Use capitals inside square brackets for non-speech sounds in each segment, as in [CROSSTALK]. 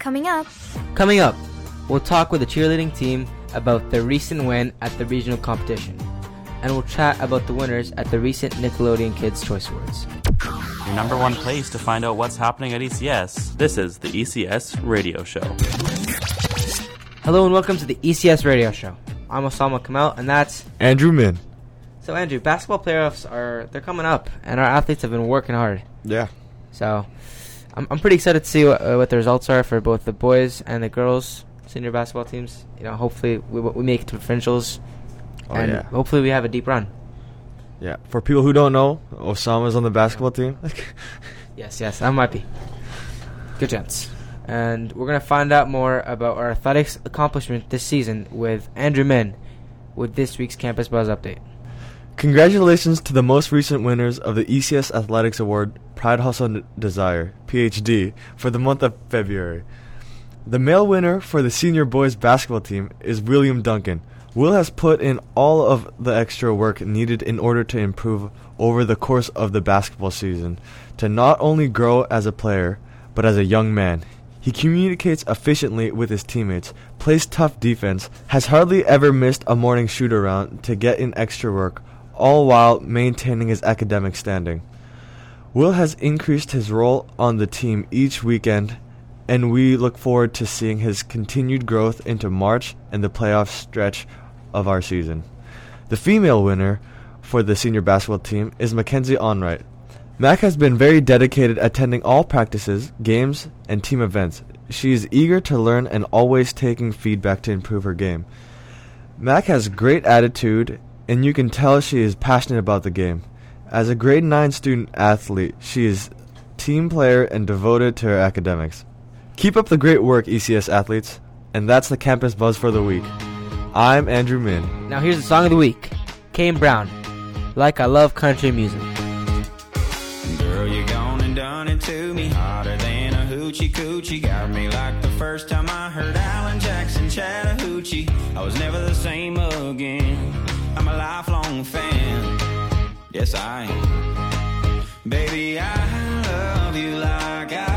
Coming up. Coming up, we'll talk with the cheerleading team about their recent win at the regional competition. And we'll chat about the winners at the recent Nickelodeon Kids' Choice Awards. Your number one place to find out what's happening at ECS. This is the ECS Radio Show. Hello and welcome to the ECS Radio Show. I'm Osama Kamal, and that's Andrew Min. So Andrew, basketball playoffs are they're coming up, and our athletes have been working hard. Yeah. So I'm I'm pretty excited to see what, uh, what the results are for both the boys and the girls senior basketball teams. You know, hopefully we we make it to provincials, Oh, and yeah. hopefully we have a deep run. Yeah. For people who don't know, Osama's on the basketball team. [LAUGHS] Yes, yes, I might be. Good chance. And we're gonna find out more about our athletics accomplishment this season with Andrew Min, with this week's Campus Buzz update. Congratulations to the most recent winners of the ECS Athletics Award Pride Hustle Desire, PhD, for the month of February. The male winner for the senior boys basketball team is William Duncan. Will has put in all of the extra work needed in order to improve over the course of the basketball season, to not only grow as a player, but as a young man. He communicates efficiently with his teammates, plays tough defense, has hardly ever missed a morning shoot around to get in extra work, all while maintaining his academic standing. Will has increased his role on the team each weekend, and we look forward to seeing his continued growth into March and the playoff stretch of our season. The female winner for the senior basketball team is Mackenzie Onright. Mac has been very dedicated attending all practices, games, and team events. She is eager to learn and always taking feedback to improve her game. Mac has great attitude, and you can tell she is passionate about the game. As a grade 9 student athlete, she is team player and devoted to her academics. Keep up the great work, ECS athletes, and that's the campus buzz for the week. I'm Andrew Min. Now here's the song of the week, Kane Brown, "Like I Love Country Music." Girl, you gone and done it to me hotter than a hoochie coochie. Got me like the first time I heard Alan Jackson Chattahoochee. I was never the same again. I'm a lifelong fan. Yes, I am. Baby, I love you like I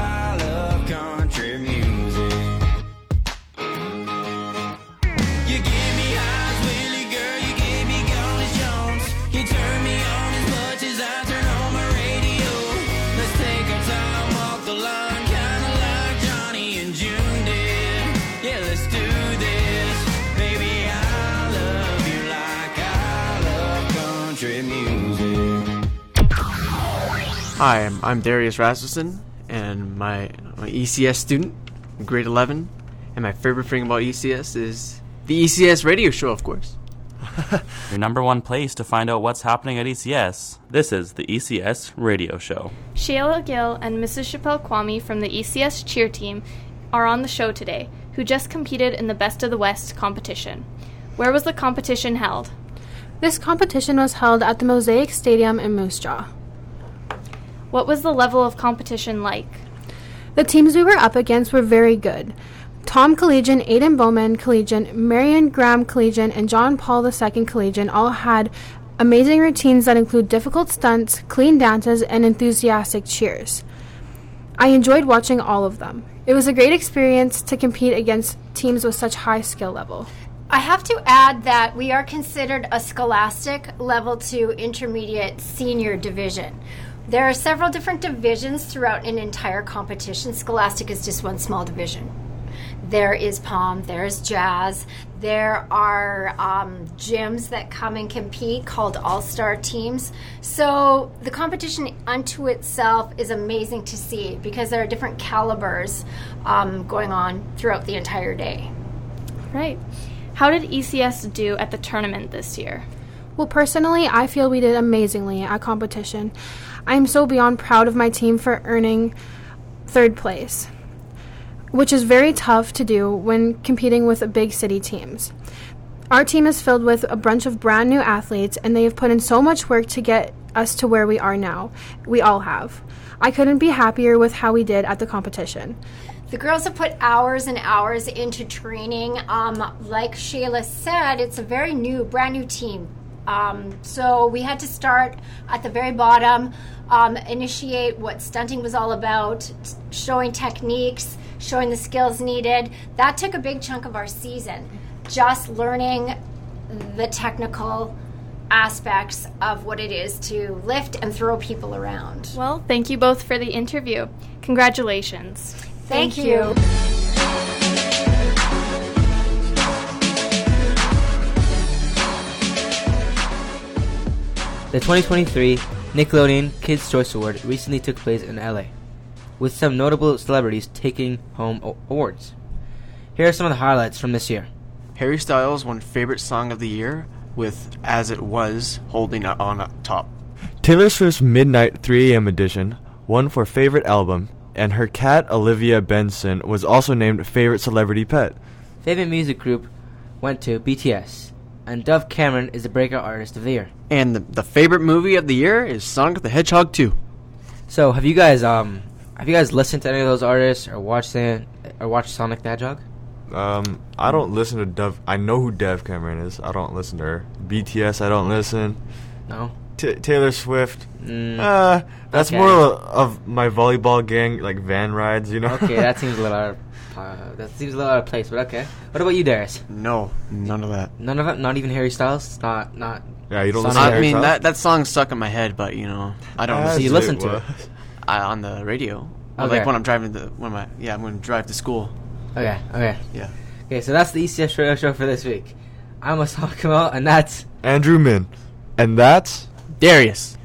Hi, I'm, I'm Darius Rasmussen, and my, my ECS student, grade 11. And my favorite thing about ECS is the ECS radio show, of course. [LAUGHS] Your number one place to find out what's happening at ECS. This is the ECS Radio Show. Shayla Gill and Mrs. Chappelle Kwame from the ECS cheer team are on the show today, who just competed in the Best of the West competition. Where was the competition held? This competition was held at the Mosaic Stadium in Moose Jaw. What was the level of competition like? The teams we were up against were very good. Thom Collegiate, Aden Bowman Collegiate, Marion Graham Collegiate, and John Paul II Collegiate all had amazing routines that include difficult stunts, clean dances, and enthusiastic cheers. I enjoyed watching all of them. It was a great experience to compete against teams with such high skill level. I have to add that we are considered a scholastic level 2 intermediate senior division. There are several different divisions throughout an entire competition. Scholastic is just one small division. There is Pom, there's Jazz, there are um, gyms that come and compete called All Star teams. So the competition unto itself is amazing to see because there are different calibers um, going on throughout the entire day. Right. How did ECS do at the tournament this year? Well, personally, I feel we did amazingly at competition. I am so beyond proud of my team for earning third place, which is very tough to do when competing with big city teams. Our team is filled with a bunch of brand new athletes, and they have put in so much work to get us to where we are now. We all have. I couldn't be happier with how we did at the competition. The girls have put hours and hours into training. Um, like Shayla said, it's a very new, brand new team. Um, so we had to start at the very bottom, um, initiate what stunting was all about, showing techniques, showing the skills needed. That took a big chunk of our season, just learning the technical aspects of what it is to lift and throw people around. Well, thank you both for the interview. Congratulations. Thank, you. The 2023 Nickelodeon Kids' Choice Award recently took place in LA, with some notable celebrities taking home awards. Here are some of the highlights from this year. Harry Styles won Favorite Song of the Year with As It Was holding it on top. Taylor Swift's Midnight 3 AM edition won for favorite album, and her cat Olivia Benson was also named favorite celebrity pet. Favorite music group went to BTS, and Dove Cameron is the breakout artist of the year. And the, the favorite movie of the year is Sonic the Hedgehog 2. So, have you guys um have you guys listened to any of those artists or watched them or watched Sonic the Hedgehog? Um, I don't listen to Dove. I know who Dove Cameron is. I don't listen to her. BTS, I don't listen. No. T- Taylor Swift. Mm, Uh, that's Okay. more of, of my volleyball gang, like van rides, you know. okay, that [LAUGHS] seems a little out of, uh, that seems a little out of place, but okay. What about you, Darius? No, none of that. None of it. Not even Harry Styles. Not not. yeah, you don't listen to I mean, that, that song stuck in my head, but, you know, I don't As So you listen listen to it. [LAUGHS] I, on the radio. Okay. Like when I'm driving the, when my, yeah, I'm going to drive to school. Okay. Okay. Yeah. Okay. So that's the ECS radio show for this week. I'm Osama Kamal, and that's Andrew Min, and that's Darius.